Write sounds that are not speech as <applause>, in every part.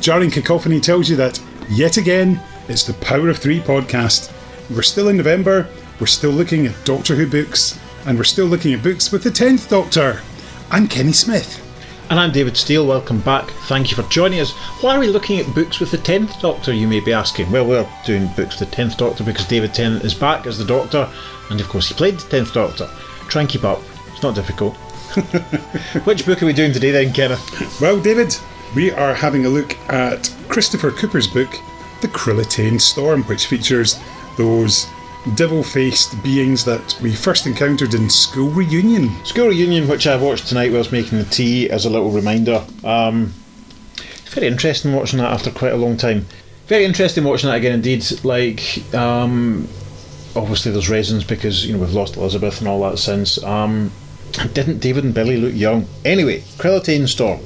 Jarring cacophony tells you that, yet again, it's the Power of Three podcast. We're still in November, we're still looking at Doctor Who books, and we're still looking at books with the 10th Doctor. I'm Kenny Smith. And I'm David Steele. Welcome back. Thank you for joining us. Why are we looking at books with the 10th Doctor, you may be asking? Well, we're doing books with the 10th Doctor because David Tennant is back as the Doctor, and of course, he played the 10th Doctor. Try and keep up, it's not difficult. <laughs> Which book are we doing today then, Kenneth? Well, David, we are having a look at Christopher Cooper's book, The Krillitane Storm, which features those devil faced beings that we first encountered in School Reunion. School Reunion, which I watched tonight whilst making the tea as a little reminder. Um, it's very interesting watching that after quite a long time. Very interesting watching that again, indeed. Like, um, obviously, there's reasons because you know we've lost Elisabeth and all that since. Um, didn't David and Billy look young? Anyway, Krillitane Storm.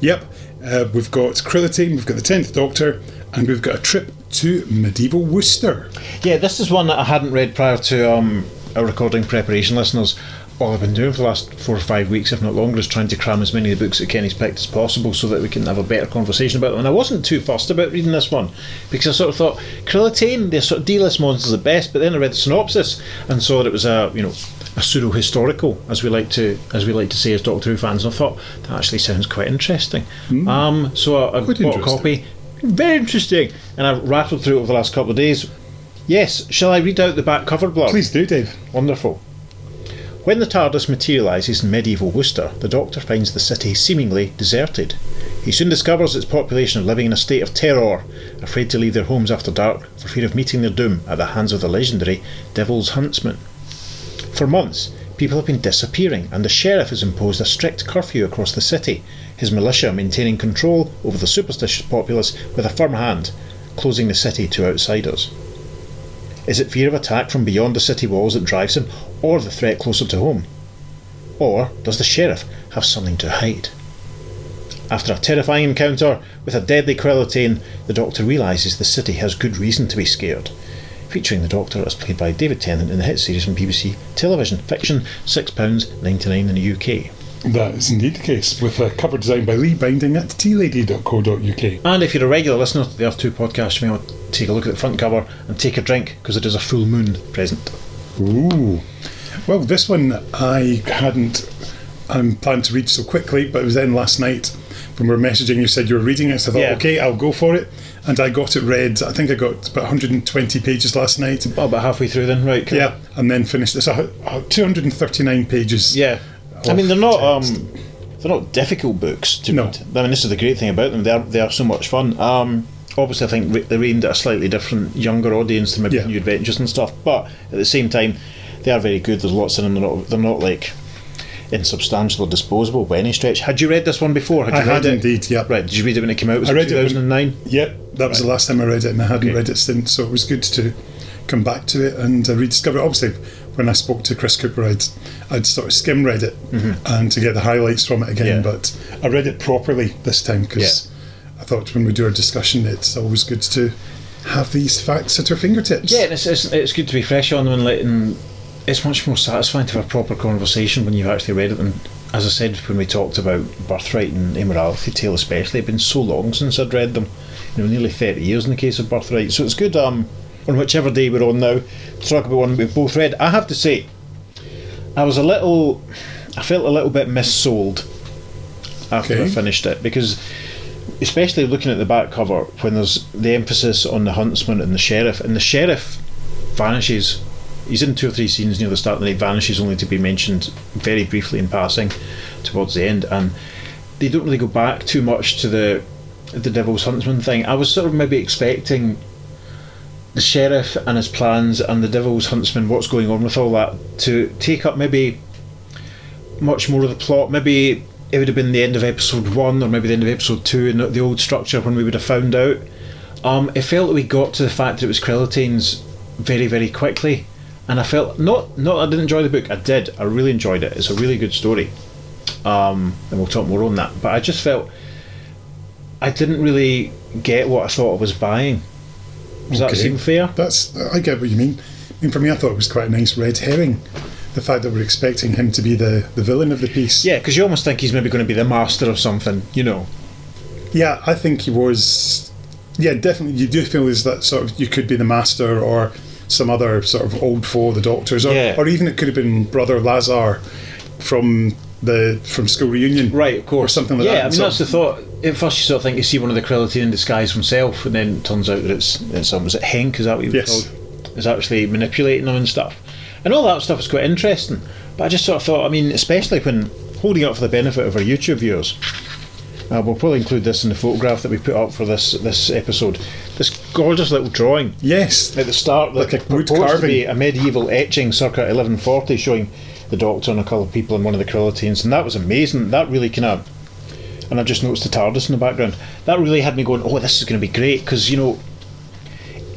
Yep, uh, we've got Krillitane, we've got the 10th Doctor, and we've got a trip to medieval Worcester. Yeah, this is one that I hadn't read prior to um, our recording preparation, listeners. All I've been doing for the last four or five weeks, if not longer, is trying to cram as many of the books that Kenny's picked as possible so that we can have a better conversation about them. And I wasn't too fussed about reading this one because I sort of thought Krillitane, they're sort of D-list monsters the best. But then I read the synopsis and saw that it was a you know a pseudo historical, as we like to as we like to say as Doctor Who fans. And I thought that actually sounds quite interesting. Um, so I, I bought a copy. Very interesting, and I've rattled through it over the last couple of days. Yes, shall I read out the back cover blurb? Please do, Dave. Wonderful. When the TARDIS materialises in medieval Worcester, the Doctor finds the city seemingly deserted. He soon discovers its population are living in a state of terror, afraid to leave their homes after dark for fear of meeting their doom at the hands of the legendary Devil's Huntsman. For months, people have been disappearing, and the sheriff has imposed a strict curfew across the city, his militia maintaining control over the superstitious populace with a firm hand, closing the city to outsiders. Is it fear of attack from beyond the city walls that drives him, or the threat closer to home? Or does the sheriff have something to hide? After a terrifying encounter with a deadly Krillitane, the Doctor realises the city has good reason to be scared. Featuring the Doctor as played by David Tennant in the hit series from BBC Television Fiction, £6.99 in the UK. That is indeed the case, with a cover design by Lee Binding at tealady.co.uk. And if you're a regular listener to the Earth 2 podcast, you may want to take a look at the front cover and take a drink because it is a full moon present. Ooh. Well, this one I hadn't um, planned to read so quickly, but it was then last night when we were messaging, you said you were reading it, so I thought, Yeah. okay, I'll go for it. And I got it read, I think I got about 120 pages last night. Oh, about halfway through then, right? Yeah, and then finished. It's a, a 239 pages. Yeah. I mean, they're not um, they're not difficult books to No. read. I mean, this is the great thing about them. They are they are so much fun. Um, obviously, I think they're aimed at a slightly different, younger audience than maybe Yeah. New Adventures and stuff. But at the same time, they are very good. There's lots in them. They're not they're not like insubstantial or disposable by any stretch. Had you read this one before? Had I you read had it? indeed, yep. Right. Did you read it when it came out? Was I it read it when- 2009? Yep, that was the last time I read it, and I hadn't Okay. read it since, so it was good to come back to it and uh, rediscover it. Obviously, when I spoke to Chris Cooper, I'd, I'd sort of skim read it and to get the highlights from it again, Mm-hmm. Yeah. but I read it properly this time because I thought when we do our discussion, it's always good to have these facts at our fingertips. Yeah, and it's, it's, it's good to be fresh on them and letting. It's much more satisfying to have a proper conversation when you've actually read it. And as I said when we talked about Birthright and Immorality Tale, especially, it's been so long since I'd read them. You know, nearly thirty years in the case of Birthright. So it's good. Um, on whichever day we're on now, to talk about one we've both read. I have to say, I was a little. I felt a little bit missold after I finished it because especially looking at the back cover when there's the emphasis on the huntsman and the sheriff and the sheriff vanishes he's in two or three scenes near the start and then he vanishes only to be mentioned very briefly in passing towards the end and they don't really go back too much to the the devil's huntsman thing I was sort of maybe expecting the sheriff and his plans and the devil's huntsman what's going on with all that to take up maybe much more of the plot. Maybe it would have been the end of episode one, or maybe the end of episode two, in the old structure when we would have found out. Um, it felt that we got to the fact that it was Krillitane's very, very quickly, and I felt not not I didn't enjoy the book. I did. I really enjoyed it. It's a really good story, um, and we'll talk more on that. But I just felt I didn't really get what I thought I was buying. Does that Okay. seem fair? That's I get what you mean. I mean, for me, I thought it was quite a nice red herring. The fact that we're expecting him to be the, the villain of the piece. Yeah, because you almost think he's maybe going to be the master of something, you know. Yeah, I think he was. Yeah, definitely. You do feel as that sort of you could be the master or some other sort of old foe, the doctors, or, Yeah. or even it could have been Brother Lassar from the from school reunion, Right, of course. or something like yeah, that. I mean So- that's the thought. At first, you sort of think you see one of the Krillity in disguise himself, and then it turns out that it's it's um, was it Henk? Is that what he was Yes. called? Is actually manipulating them and stuff, and all that stuff is quite interesting. But I just sort of thought, I mean, especially when holding up for the benefit of our YouTube viewers. Uh, we'll probably include this in the photograph that we put up for this this episode. This gorgeous little drawing yes, at the start Like a wood purports to be carving. a medieval etching circa 1140 showing the doctor and a couple of people in one of the Krillitanes and that was amazing that really kind of and I just noticed the TARDIS in the background that really had me going oh this is going to be great because you know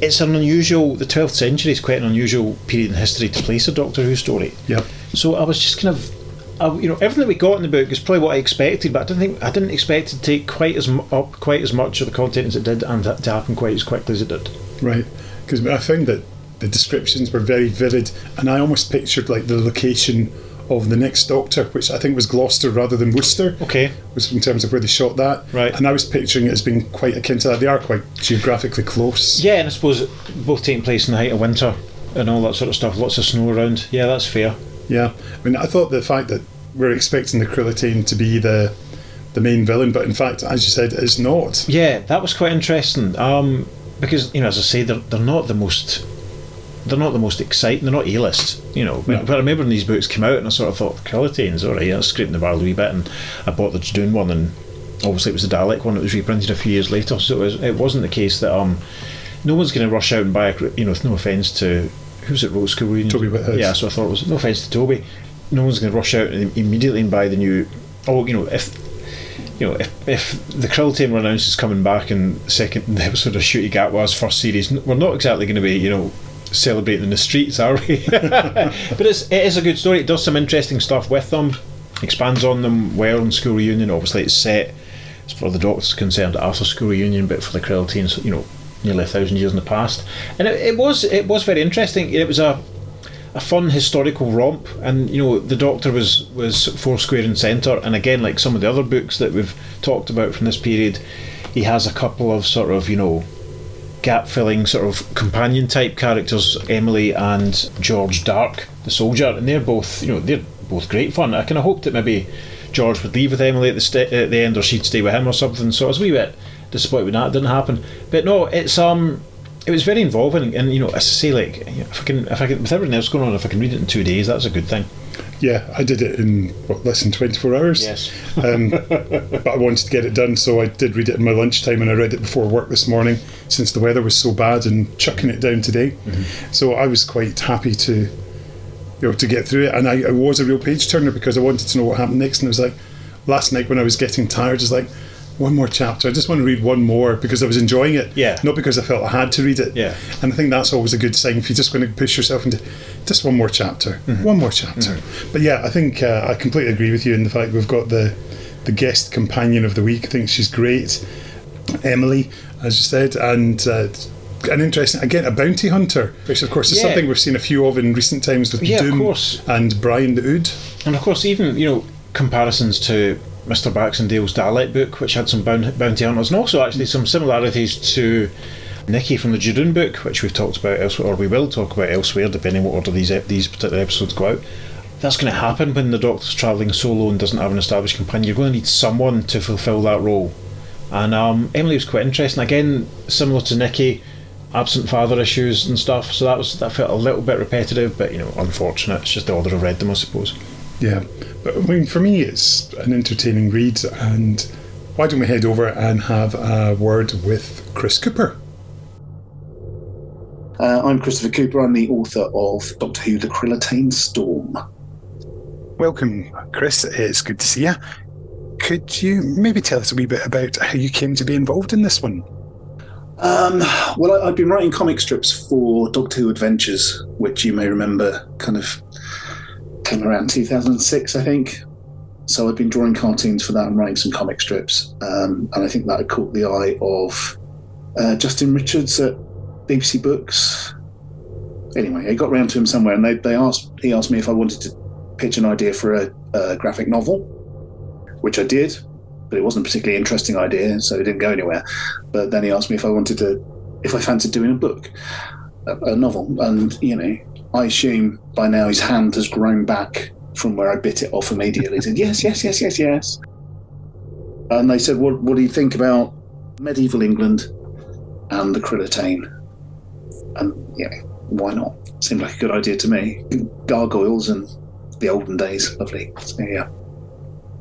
it's an unusual the 12th century is quite an unusual period in history to place a Doctor Who story Yep. so I was just kind of I, you know everything that we got in the book is probably what I expected but I didn't think I didn't expect it to take quite as up quite as much of the content as it did and to happen quite as quickly as it did Right, because I found that the descriptions were very vivid, and I almost pictured like the location of the next Doctor, which I think was Gloucester rather than Worcester. okay Was in terms of where they shot that, Right. And I was picturing it as being quite akin to that. They are quite geographically close. Yeah, and I suppose both taking place in the height of winter and all that sort of stuff. Lots of snow around. Yeah, that's fair. Yeah, I mean, I thought the fact that we're expecting the Krillitane to be the the main villain, but in fact, as you said, it's not. Yeah, that was quite interesting. Um, because you know, as I say, they're they're not the most. They're not the most exciting. They're not A-list, you know. But, No. but I remember when these books came out, and I sort of thought, "Krillitane's all right." I was scraping the barrel a wee bit, and I bought the Judoon one, and obviously it was the Dalek one. that was reprinted a few years later, so it, was, it wasn't the case that um, no one's going to rush out and buy. A, you know, with no offence to who's it wrote School Reunion? Toby Whithouse. Yeah, so I thought it was no offence to Toby. No one's going to rush out and immediately and buy the new. Oh, you know, if you know, if, if the were announced as coming back in the second <laughs> episode of Ncuti Gatwa's first series, we're not exactly going to be, you know, celebrating in the streets, are we? <laughs> but it's, it is a good story. It does some interesting stuff with them, expands on them well in School Reunion. Obviously, it's set, as far as the Doctor's concerned, after School Reunion, but for the Krill Krillitanes, you know, nearly a thousand years in the past. And it, it was it was very interesting. It was a a fun historical romp, and you know the Doctor was was four square and centre. And again, like some of the other books that we've talked about from this period, he has a couple of sort of you know gap filling sort of companion type characters, Emily and George Dark, the soldier, and they're both you know they're both great fun. I kind of hoped that maybe George would leave with Emily at the st- at the end, or she'd stay with him or something. So I was a wee bit disappointed when that didn't happen. But no, it's um it was very involving, and you know, as I say, like if I can, if I can, with everything else going on, if I can read it in two days, that's a good thing. Yeah, I did it in what less than twenty four hours. <laughs> um, but I wanted to get it done, so I did read it in my lunchtime, and I read it before work this morning, since the weather was so bad and chucking it down today. So I was quite happy to, you know, to get through it, and I, I was a real page turner because I wanted to know what happened next, and it was like last night when I was getting tired, it's like. One more chapter. I just want to read one more because I was enjoying it. Yeah. Not because I felt I had to read it. Yeah. And I think that's always a good sign if you're just going to push yourself into just one more chapter, one more chapter. But yeah, I think uh, I completely agree with you in the fact we've got the the guest companion of the week. I think she's great, Emily, as you said, and. Uh, an interesting, again, a bounty hunter, which of course is Yeah. something we've seen a few of in recent times with Yeah, of Doom course. and Brian the Ood. And of course, even you know comparisons to Mr. Baxendale's Dalek book, which had some boun- bounty hunters, and also actually some similarities to Nikki from the Judoon book, which we've talked about elsewhere, or we will talk about elsewhere, depending on what order these these particular episodes go out. That's going to happen when the Doctor's travelling solo and doesn't have an established companion. You're going to need someone to fulfil that role. And um, Emily was quite interesting. Again, similar to Nikki, absent father issues and stuff. So that was that felt a little bit repetitive, but you know, unfortunate. It's just the order I've read them, I suppose. Yeah, but I mean, for me, it's an entertaining read. And why don't we head over and have a word with Chris Cooper? Uh, I'm Christopher Cooper. I'm the author of Doctor Who: The Krillitane Storm. Welcome, Chris. It's good to see you. Could you maybe tell us a wee bit about how you came to be involved in this one? Um, well, I, I've been writing comic strips for Doctor Who Adventures, which you may remember kind of came around 2006, I think. So I've been drawing cartoons for that and writing some comic strips. Um, and I think that had caught the eye of uh, Justin Richards at BBC Books. Anyway, I got round to him somewhere, and they, they asked he asked me if I wanted to pitch an idea for a, a graphic novel, which I did. but it wasn't a particularly interesting idea, so it didn't go anywhere. But then he asked me if I wanted to, if I fancied doing a book, a, a novel, and you know, I assume by now his hand has grown back from where I bit it off immediately. He said, "Yes, yes, yes, yes, yes." And they said, "What, what do you think about medieval England and the Krillitane?" And yeah, why not? Seemed like a good idea to me. Gargoyles and the olden days, lovely. So, yeah.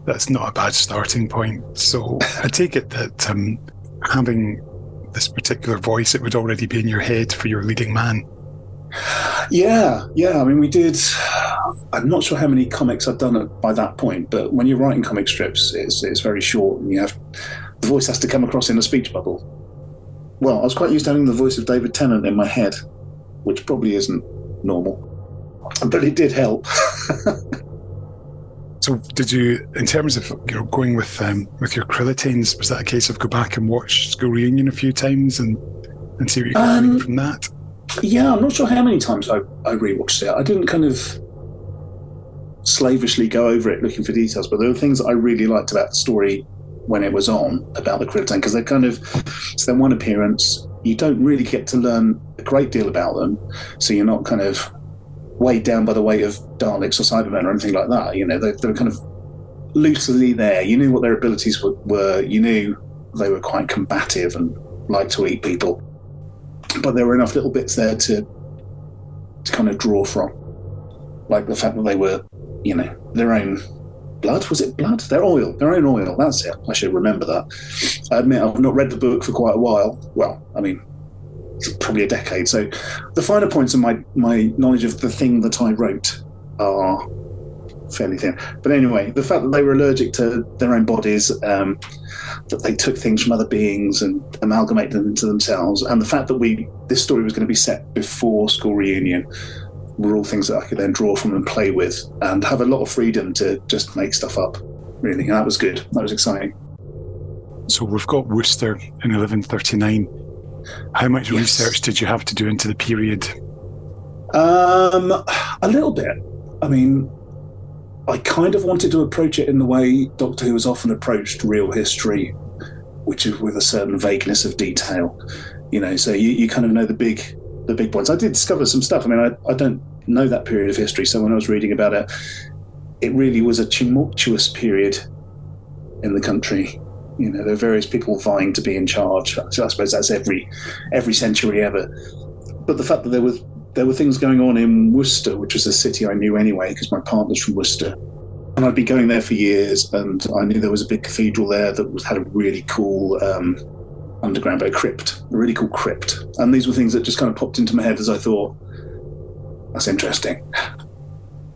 That's not a bad starting point. So I take it that um, having this particular voice, it would already be in your head for your leading man. Yeah, yeah. I mean, we did. I'm not sure how many comics I've done by that point, but when you're writing comic strips, it's it's very short, and you have the voice has to come across in a speech bubble. Well, I was quite used to having the voice of David Tennant in my head, which probably isn't normal, but it did help. <laughs> so, did you, in terms of you know going with um, with your Krillitanes, was that a case of go back and watch School Reunion a few times and and see what you can um, from that? Yeah, I'm not sure how many times I, I rewatched it. I didn't kind of slavishly go over it looking for details, but there were things I really liked about the story when it was on about the Krypton because they're kind of it's their one appearance. You don't really get to learn a great deal about them, so you're not kind of weighed down by the weight of Daleks or Cybermen or anything like that. You know, they, they were kind of loosely there. You knew what their abilities were, were. You knew they were quite combative and like to eat people but there were enough little bits there to to kind of draw from, like the fact that they were, you know, their own blood. Was it blood? Their oil, their own oil. That's it. I should remember that. I admit I've not read the book for quite a while. Well, I mean, probably a decade. So the finer points of my my knowledge of the thing that I wrote are fairly thin. But anyway, the fact that they were allergic to their own bodies, um, that they took things from other beings and amalgamated them into themselves, and the fact that we this story was going to be set before school reunion were all things that I could then draw from and play with, and have a lot of freedom to just make stuff up. Really, and that was good. That was exciting. So we've got Worcester in 1139. How much yes. research did you have to do into the period? Um, a little bit. I mean, I kind of wanted to approach it in the way Doctor Who has often approached real history, which is with a certain vagueness of detail. You know, so you, you kind of know the big the big points. I did discover some stuff. I mean, I, I don't know that period of history, so when I was reading about it, it really was a tumultuous period in the country. You know, there are various people vying to be in charge. So I suppose that's every every century ever. But the fact that there was there were things going on in Worcester, which was a city I knew anyway because my partner's from Worcester. And I'd been going there for years, and I knew there was a big cathedral there that had a really cool um, underground, but a crypt, a really cool crypt. And these were things that just kind of popped into my head as I thought, that's interesting.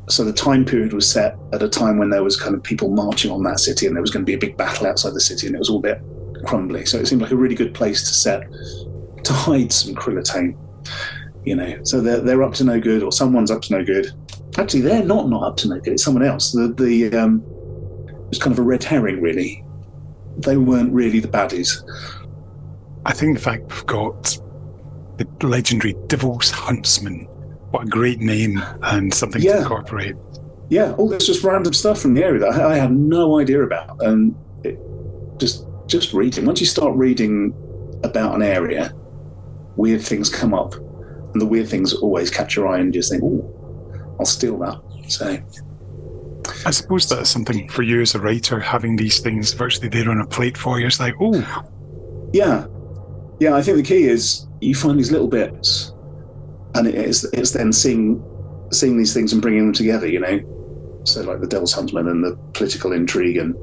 So the time period was set at a time when there was kind of people marching on that city, and there was going to be a big battle outside the city, and it was all a bit crumbly. So it seemed like a really good place to set to hide some Krillitane you know. So they're they're up to no good, or someone's up to no good. Actually, they're not not up to no good. It's someone else. The the um, it was kind of a red herring, really. They weren't really the baddies. I think the fact we've got the legendary Devil's Huntsman. What a great name and something yeah. to incorporate. Yeah, all this just random stuff from the area that I had no idea about, and it, just just reading. Once you start reading about an area, weird things come up and the weird things always catch your eye and just think, oh, I'll steal that. So. I suppose that's something for you as a writer, having these things virtually there on a plate for you. It's like, oh. Yeah. Yeah, I think the key is you find these little bits and it's, it's then seeing seeing these things and bringing them together, you know? So, like the Devil's Huntsman and the political intrigue and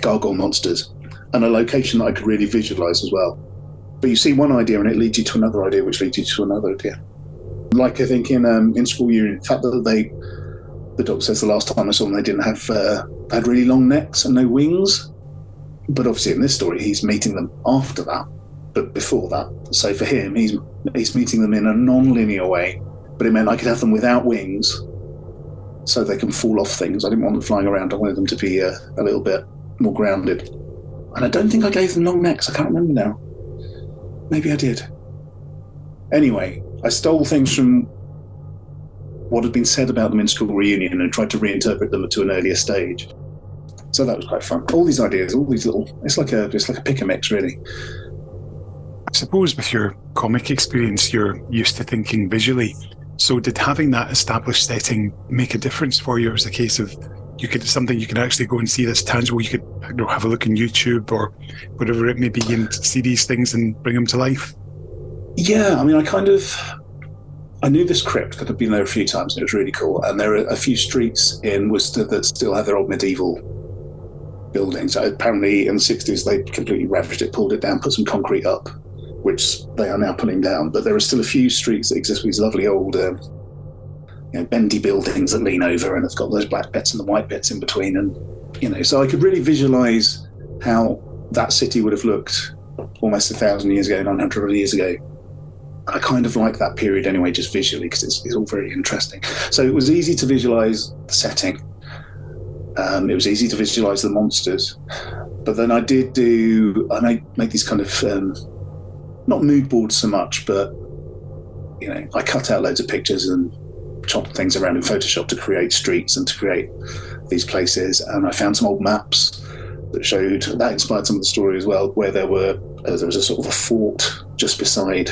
gargoyle monsters, and a location that I could really visualize as well. But you see one idea and it leads you to another idea, which leads you to another idea. Like I think in um, in school union, the fact that they, the doctor says the last time I saw them, they didn't have uh, had really long necks and no wings. But obviously in this story, he's meeting them after that, but before that. So for him, he's he's meeting them in a non-linear way. But it meant I could have them without wings, so they can fall off things. I didn't want them flying around. I wanted them to be uh, a little bit more grounded. And I don't think I gave them long necks. I can't remember now. Maybe I did. Anyway, I stole things from what had been said about them in school reunion and tried to reinterpret them to an earlier stage. so that was quite fun. All these ideas, all these little, it's like a, it's like a pick a mix, really. I suppose with your comic experience, you're used to thinking visually. So did having that established setting make a difference for you? As a case of you could something you could actually go and see this tangible. You could you know, have a look on YouTube or whatever it may be and see these things and bring them to life. Yeah, I mean, I kind of I knew this crypt because I've been there a few times and it was really cool. And there are a few streets in Worcester that still have their old medieval buildings. Apparently, in the 60s, they completely ravaged it, pulled it down, put some concrete up, which they are now pulling down. But there are still a few streets that exist with these lovely old, um, you know, bendy buildings that lean over and it's got those black bits and the white bits in between. And, you know, so I could really visualize how that city would have looked almost a thousand years ago, 900 years ago I kind of like that period anyway, just visually, because it's, it's, all very interesting. So it was easy to visualize the setting. Um, it was easy to visualize the monsters. But then I did do, I made, made these kind of, um, not mood boards so much, but, you know, I cut out loads of pictures and chopped things around in Photoshop to create streets and to create these places. And I found some old maps that showed, that inspired some of the story as well, where there were, uh, there was a sort of a fort just beside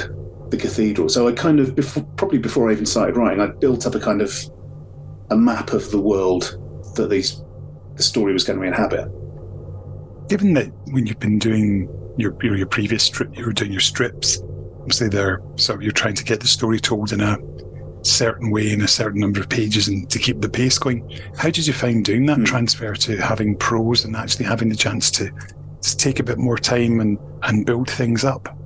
the cathedral. So I kind of, before, probably before I even started writing, I built up a kind of a map of the world that these the story was going to inhabit. Given that when you've been doing your your, your previous strip, you were doing your strips, obviously they're so you're trying to get the story told in a certain way in a certain number of pages and to keep the pace going. How did you find doing that mm. transfer to having prose and actually having the chance to, to take a bit more time and, and build things up?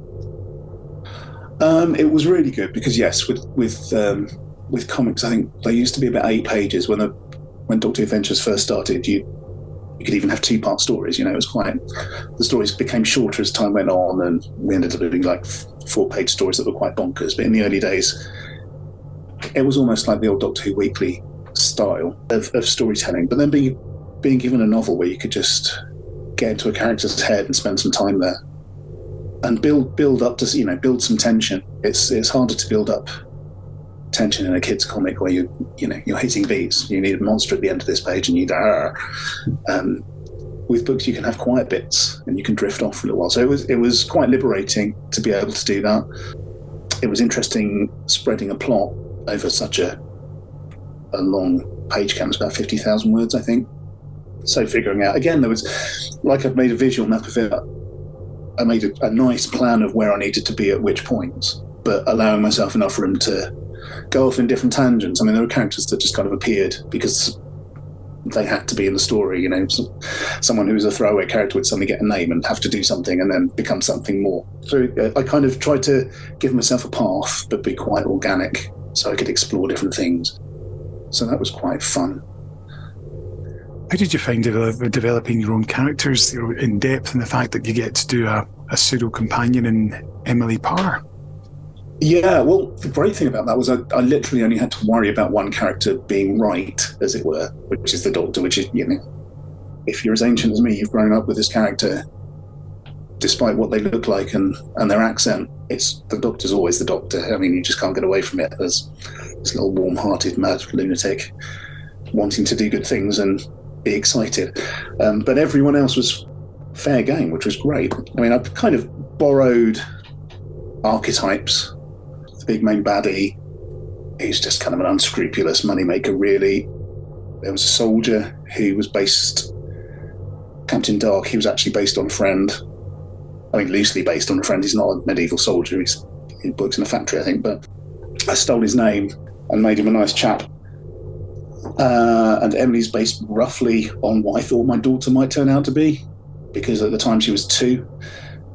Um, it was really good because yes, with with um, with comics, I think they used to be about eight pages when the when Doctor Adventures first started. You you could even have two part stories. You know, it was quite the stories became shorter as time went on, and we ended up doing like four page stories that were quite bonkers. But in the early days, it was almost like the old Doctor Who weekly style of, of storytelling. But then being being given a novel where you could just get into a character's head and spend some time there and build build up to you know build some tension. It's it's harder to build up tension in a kids comic where you you know you're hitting beats. You need a monster at the end of this page, and you ah. Um, with books, you can have quiet bits and you can drift off for a little while. So it was it was quite liberating to be able to do that. It was interesting spreading a plot over such a a long page count, It's about fifty thousand words, I think. So figuring out again, there was like I've made a visual map of it I made a, a nice plan of where I needed to be at which points, but allowing myself enough room to go off in different tangents. I mean, there were characters that just kind of appeared because they had to be in the story. You know, someone who was a throwaway character would suddenly get a name and have to do something and then become something more. So uh, I kind of tried to give myself a path, but be quite organic so I could explore different things. So that was quite fun. How did you find developing your own characters in depth and the fact that you get to do a, a pseudo companion in Emily Parr? Yeah, well, the great thing about that was I, I, literally only had to worry about one character being right, as it were, which is the Doctor, which is, you know, if you're as ancient as me, you've grown up with this character, despite what they look like and, and their accent, it's the Doctor's always the Doctor. I mean, you just can't get away from it as this little warm hearted, mad lunatic wanting to do good things and be excited. Um, but everyone else was fair game, which was great. I mean, I've kind of borrowed archetypes. The big main baddie, he's just kind of an unscrupulous moneymaker, really. There was a soldier who was based, Captain Dark, he was actually based on a friend. I mean, loosely based on a friend. He's not a medieval soldier, he's, he works in a factory, I think, but I stole his name and made him a nice chap. Uh, and Emily's based roughly on what I thought my daughter might turn out to be, because at the time she was two,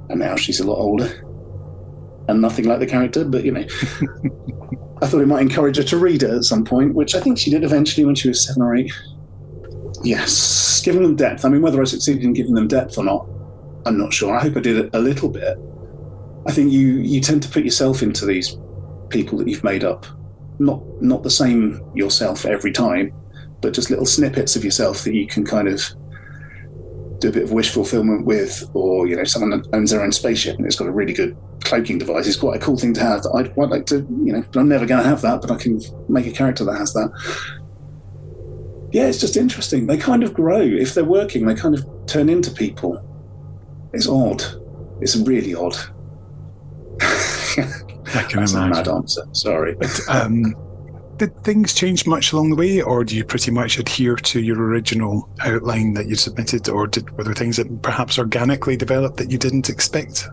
and now she's a lot older, and nothing like the character. But you know, <laughs> I thought it might encourage her to read it at some point, which I think she did eventually when she was seven or eight. Yes, giving them depth. I mean, whether I succeeded in giving them depth or not, I'm not sure. I hope I did a little bit. I think you you tend to put yourself into these people that you've made up not not the same yourself every time, but just little snippets of yourself that you can kind of do a bit of wish fulfillment with, or you know, someone owns their own spaceship and it's got a really good cloaking device. It's quite a cool thing to have. That I'd quite like to, you know, I'm never going to have that, but I can make a character that has that. yeah, it's just interesting. They kind of grow. If they're working, they kind of turn into people. It's odd. It's really odd. <laughs> I can That's a imagine. mad answer. Sorry. But um, did things change much along the way, or do you pretty much adhere to your original outline that you submitted, or did were there things that perhaps organically developed that you didn't expect?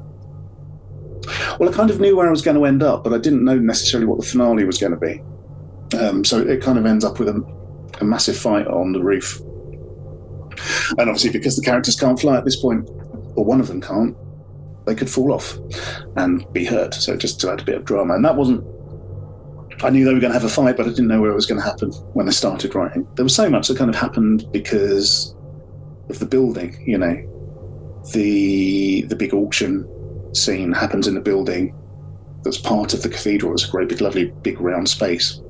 Well, I kind of knew where I was going to end up, but I didn't know necessarily what the finale was going to be. Um, so it kind of ends up with a, a massive fight on the roof. And obviously, because the characters can't fly at this point, or one of them can't, they could fall off and be hurt. So just to add a bit of drama. And that wasn't. I knew they were going to have a fight, but I didn't know where it was going to happen when I started writing. There was so much that kind of happened because of the building. You know, the the big auction scene happens in the building that's part of the cathedral. It's a great big, lovely, big round space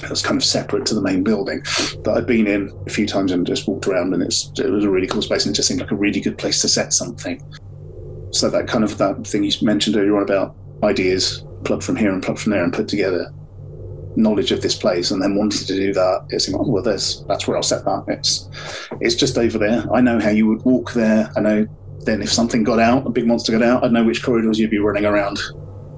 that's kind of separate to the main building that I'd been in a few times and just walked around, and it's it was a really cool space, and it just seemed like a really good place to set something. So that kind of that thing you mentioned earlier on about ideas plucked from here and plucked from there and put together, knowledge of this place, and then wanting to do that, it's like, oh, well, there's that's where I'll set that. It's it's just over there. I know how you would walk there. I know then if something got out, a big monster got out, I know which corridors you'd be running around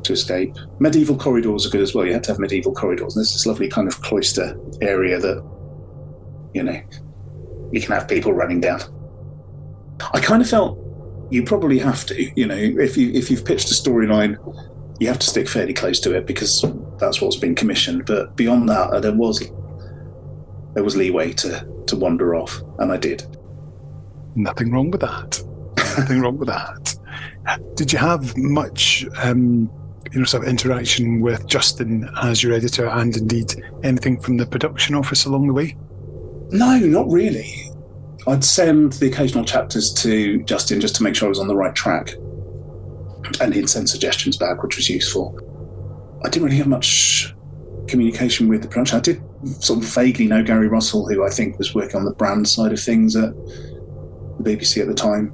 to escape. Medieval corridors are good as well. You have to have medieval corridors. And there's this lovely kind of cloister area that, you know, you can have people running down. I kind of felt you probably have to, you know, if you if you've pitched a storyline, you have to stick fairly close to it because that's what's been commissioned. But beyond that, uh, there was there was leeway to to wander off, and I did. Nothing wrong with that. Nothing wrong with that. Did you have much, um, you know, sort of interaction with Justin as your editor, and indeed anything from the production office along the way? No, not really. I'd send the occasional chapters to Justin just to make sure I was on the right track. And he'd send suggestions back, which was useful. I didn't really have much communication with the production. I did sort of vaguely know Gary Russell, who I think was working on the brand side of things at the BBC at the time.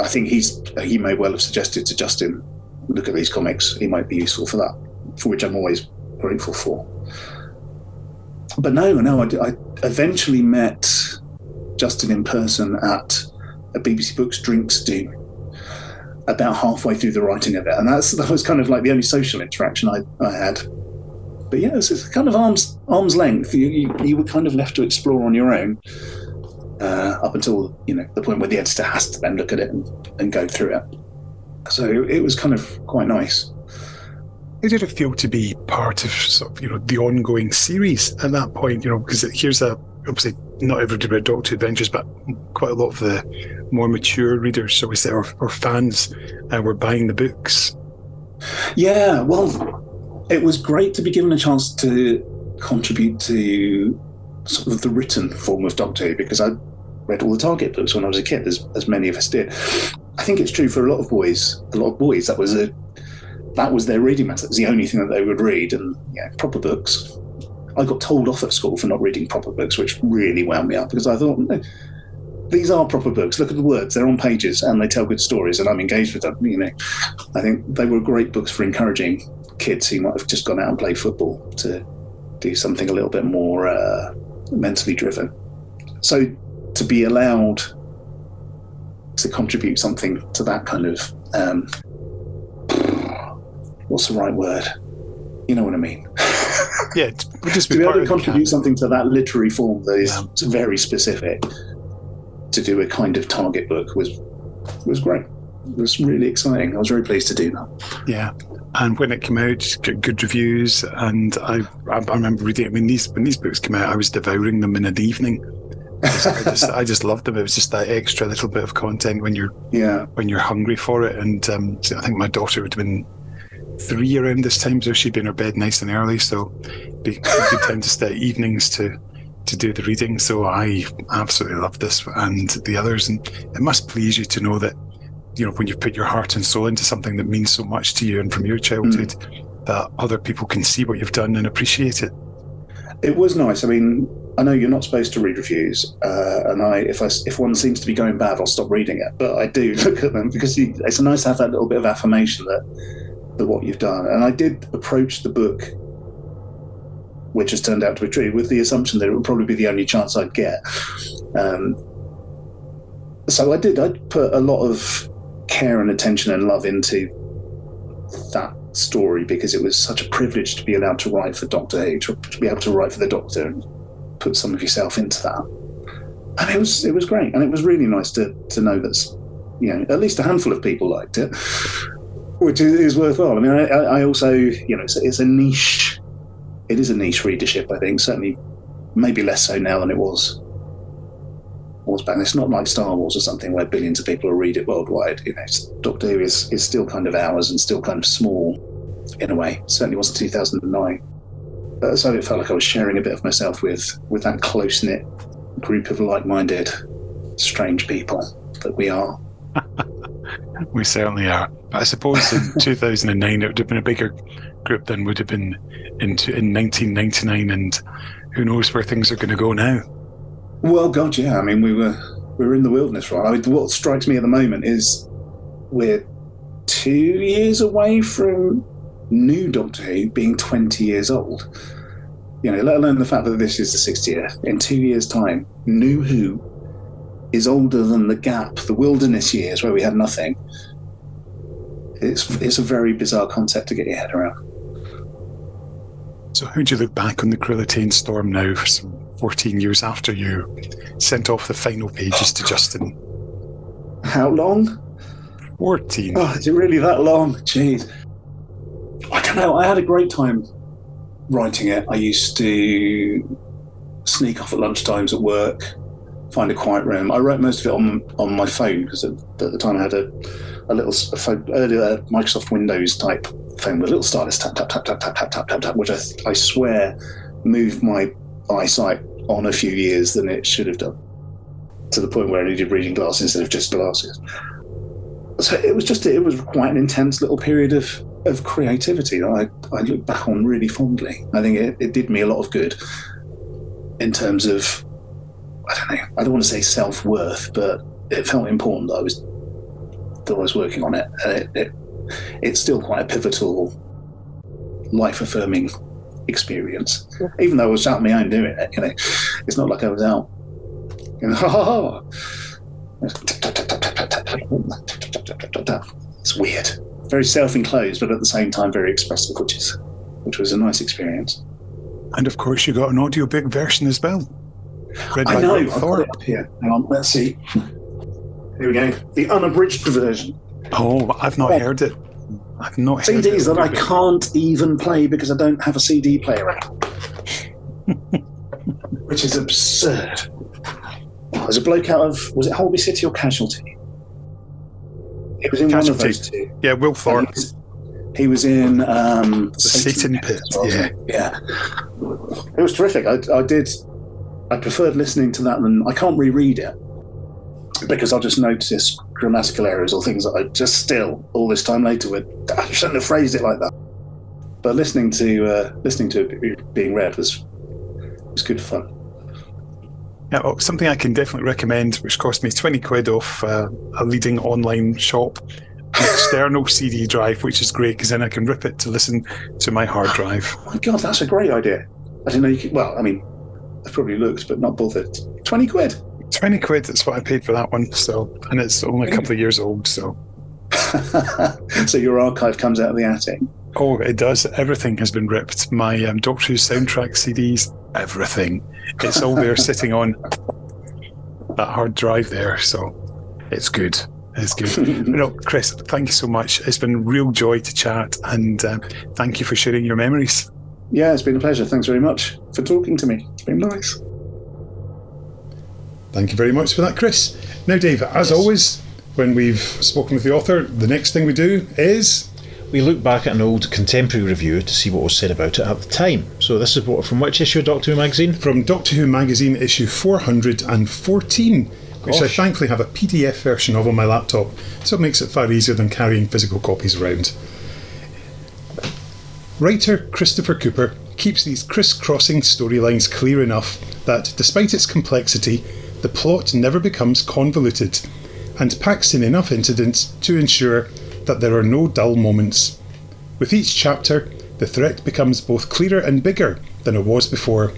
I think he's he may well have suggested to Justin, look at these comics, he might be useful for that, for which I'm always grateful for. But no, no, I, I eventually met Justin in person at a BBC Books drinks do about halfway through the writing of it, and that's that was kind of like the only social interaction I, I had. But yeah, it's, kind of arm's arm's length. You, you you were kind of left to explore on your own uh, up until you know the point where the editor has to then look at it and, and go through it. So it was kind of quite nice. How did it feel to be part of sort of, you know, the ongoing series at that point? You know, because here's a obviously not everybody read Doctor Adventures, but quite a lot of the more mature readers, so we say, or, or fans, uh, were buying the books. Yeah, well, it was great to be given a chance to contribute to sort of the written form of Doctor Who because I read all the Target books when I was a kid, as, as many of us did. I think it's true for a lot of boys. A lot of boys that was a that was their reading matter. It was the only thing that they would read, and yeah, proper books. I got told off at school for not reading proper books, which really wound me up because I thought no, these are proper books. Look at the words; they're on pages and they tell good stories, and I'm engaged with them. You know, I think they were great books for encouraging kids who might have just gone out and played football to do something a little bit more uh, mentally driven. So to be allowed to contribute something to that kind of um, what's the right word? You know what I mean. <laughs> Yeah, it would just to be be able to contribute something to that literary form that is Yeah. very specific to do a kind of target book was was great. It was really exciting. I was very pleased to do that. Yeah. And when it came out, got good reviews, and I, I I remember reading. it. I mean, these when these books came out, I was devouring them in an evening. I just I just loved them. It was just that extra little bit of content when you're <laughs> Yeah, when you're hungry for it. And um, I think my daughter would have been three around this time, so she'd be in her bed nice and early. So it'd be a good time to stay evenings to to do the reading. So I absolutely love this and the others, and it must please you to know that you know when you've put your heart and soul into something that means so much to you and from your childhood. That other people can see what you've done and appreciate it. it was nice. I mean, I know you're not supposed to read reviews, uh, and I if I if one seems to be going bad, I'll stop reading it. But I do <laughs> look at them because you, it's nice to have that little bit of affirmation that that what you've done. And I did approach the book which has turned out to be true, with the assumption that it would probably be the only chance I'd get. Um, so I did. I put a lot of care and attention and love into that story because it was such a privilege to be allowed to write for Doctor Who, to, to be able to write for the Doctor and put some of yourself into that. And it was it was great, and it was really nice to to know that you know at least a handful of people liked it, which is, is worthwhile. I mean, I, I also you know it's, it's a niche. It is a niche readership, I think. Certainly, maybe less so now than it was was back. It's not like Star Wars or something where billions of people read it worldwide. You know, Doctor Who is, is still kind of ours and still kind of small in a way. Certainly wasn't 2009. Uh, so it felt like I was sharing a bit of myself with with that close knit group of like minded, strange people that we are. We certainly are. But I suppose in <laughs> 2009 it would have been a bigger group than would have been in in 1999, and who knows where things are going to go now. Well, God, yeah. I mean, we were we were in the wilderness, right? I mean, what strikes me at the moment is we're two years away from new Doctor Who being 20 years old. You know, let alone the fact that this is the 60th. In two years' time, New Who is older than the gap, the wilderness years where we had nothing. It's it's a very bizarre concept to get your head around. So, how do you look back on the Krillitane storm now, for some 14 years after you sent off the final pages to Justin? How long? 14. Oh, is it really that long? Jeez. I don't know. I had a great time writing it. I used to sneak off at lunchtimes at work, find a quiet room. I wrote most of it on on my phone because at, at, the time I had a, a little a phone, earlier uh, Microsoft Windows type phone with a little stylus tap tap tap tap tap tap tap tap tap, which I, I swear moved my eyesight on a few years than it should have done, to the point where I needed reading glasses instead of just glasses. So it was just it was quite an intense little period of of creativity that I, I look back on really fondly. I think it, it did me a lot of good in terms of I don't know I don't want to say self worth, but it felt important that I was that I was working on it. And it, it it's still quite a pivotal, life affirming experience. Even though I was out on my own doing it, you know, it's not like I was out. You know, <laughs> it's weird, very self-enclosed, but at the same time very expressive, which is which was a nice experience. And of course, you got an audiobook version as well. Read I know. I've got it up here. Hang on, let's see. Here we go. The unabridged version. Oh, I've not oh. heard it. I've not CDs that I can't even play because I don't have a CD player, <laughs> which is absurd. There's a bloke out of was it Holby City or Casualty? It was in Casualty. one of those two. Yeah, Will Thorpe. He was, in um, Satan Pit. Well, yeah, yeah. It was terrific. I, I did. I preferred listening to that than I can't reread it because I'll just notice grammatical errors or things that I just still all this time later would I shouldn't have phrased it like that. But listening to uh, listening to it being read was was good fun. Yeah, well, something I can definitely recommend, which cost me twenty quid off uh, a leading online shop, an external <laughs> CD drive, which is great because then I can rip it to listen to my hard drive. <gasps> Oh my god, that's a great idea! I didn't know you could. Well, I mean, I've probably looked, but not bothered. Twenty quid. 20 quid, that's what I paid for that one. So, and it's only a couple of years old. So, <laughs> so your archive comes out of the attic. Oh, it does. Everything has been ripped. My um, Doctor Who soundtrack CDs, everything. It's all there <laughs> sitting on that hard drive there. So, it's good. It's good. <laughs> no, Chris, thank you so much. It's been real joy to chat, and um, thank you for sharing your memories. Yeah, it's been a pleasure. Thanks very much for talking to me. It's been nice. Thank you very much for that, Chris. Now, Dave, as yes. always, when we've spoken with the author, the next thing we do is. We look back at an old contemporary review to see what was said about it at the time. So, this is what, from which issue of Doctor Who magazine? From Doctor Who magazine, issue 414, which Gosh. I thankfully have a PDF version of on my laptop, so it makes it far easier than carrying physical copies around. Writer Christopher Cooper keeps these crisscrossing storylines clear enough that, despite its complexity, the plot never becomes convoluted and packs in enough incidents to ensure that there are no dull moments. With each chapter, the threat becomes both clearer and bigger than it was before,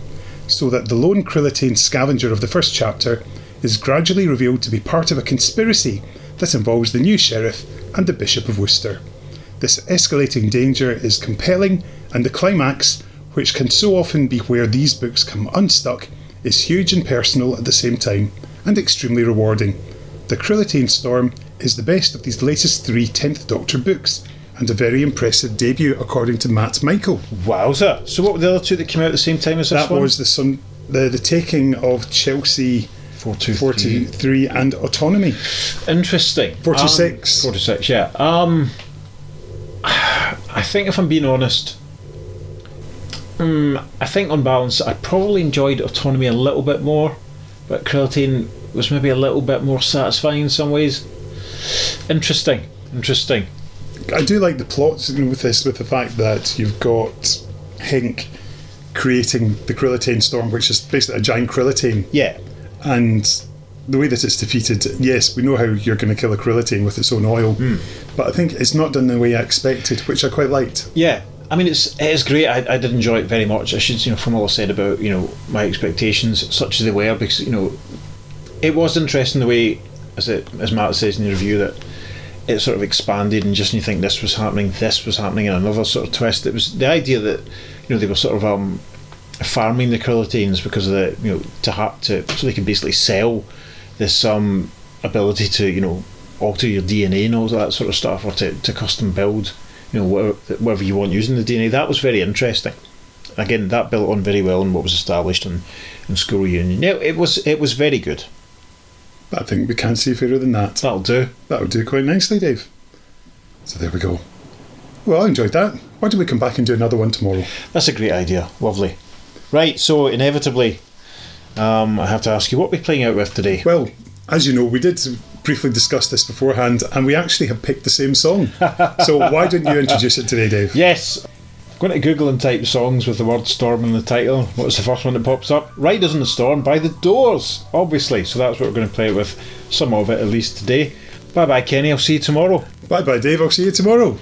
so that the lone Krillitane scavenger of the first chapter is gradually revealed to be part of a conspiracy that involves the new sheriff and the Bishop of Worcester. This escalating danger is compelling, and the climax, which can so often be where these books come unstuck, is huge and personal at the same time, and extremely rewarding. The Krillitane Storm is the best of these latest three 10th Doctor books, and a very impressive debut according to Matt Michael. Wowza! So what were the other two that came out at the same time as this That one? That was the, sun, the the taking of Chelsea 423. 43 and autonomy. Interesting. 46. Um, 46, yeah. Um, <sighs> I think if I'm being honest, um, I think on balance, I probably enjoyed Autonomy a little bit more, but Krillitane was maybe a little bit more satisfying in some ways. Interesting. Interesting. I do like the plots with this, with the fact that you've got Hink creating the Krillitane storm, which is basically a giant Krillitane, Yeah. and the way that it's defeated. Yes, we know how you're going to kill a Krillitane with its own oil, but I think it's not done the way I expected, which I quite liked. Yeah, I mean it's it is great. I, I did enjoy it very much. I should you know from all I said about you know my expectations, such as they were, because you know it was interesting the way as it as Matt says in the review that it sort of expanded and just you think this was happening, this was happening, and another sort of twist. It was the idea that you know they were sort of um, farming the Krillitanes because of the you know to ha- to so they can basically sell this um ability to you know alter your DNA and all that sort of stuff, or to, to custom build you know whatever, whatever you want using the DNA. That was very interesting. Again, that built on very well on what was established in, in school reunion. Yeah, it was it was very good. But I think we can't say fairer than that. That'll do. That would do quite nicely, Dave. So there we go. Well, I enjoyed that. Why don't we come back and do another one tomorrow? That's a great idea. Lovely. Right, so inevitably, um, I have to ask you what we're playing out with today. Well, as you know, we did briefly discussed this beforehand, and we actually have picked the same song. <laughs> so why don't you introduce it today, Dave? Yes. I'm going to Google and type songs with the word storm in the title. What's the first one that pops up? Riders in the Storm by The Doors, obviously. So that's what we're going to play with, some of it at least today. Bye bye, Kenny. I'll see you tomorrow. Bye bye, Dave. I'll see you tomorrow.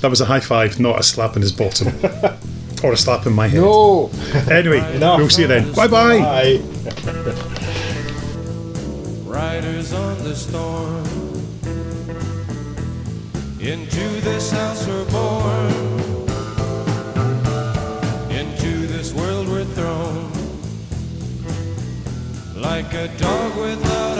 That was a high five, not a slap in his bottom. <laughs> or a slap in my head. No! Anyway, we'll see you then. Bye bye. Riders the storm. Into this house we're born. Into this world we're thrown. Like a dog without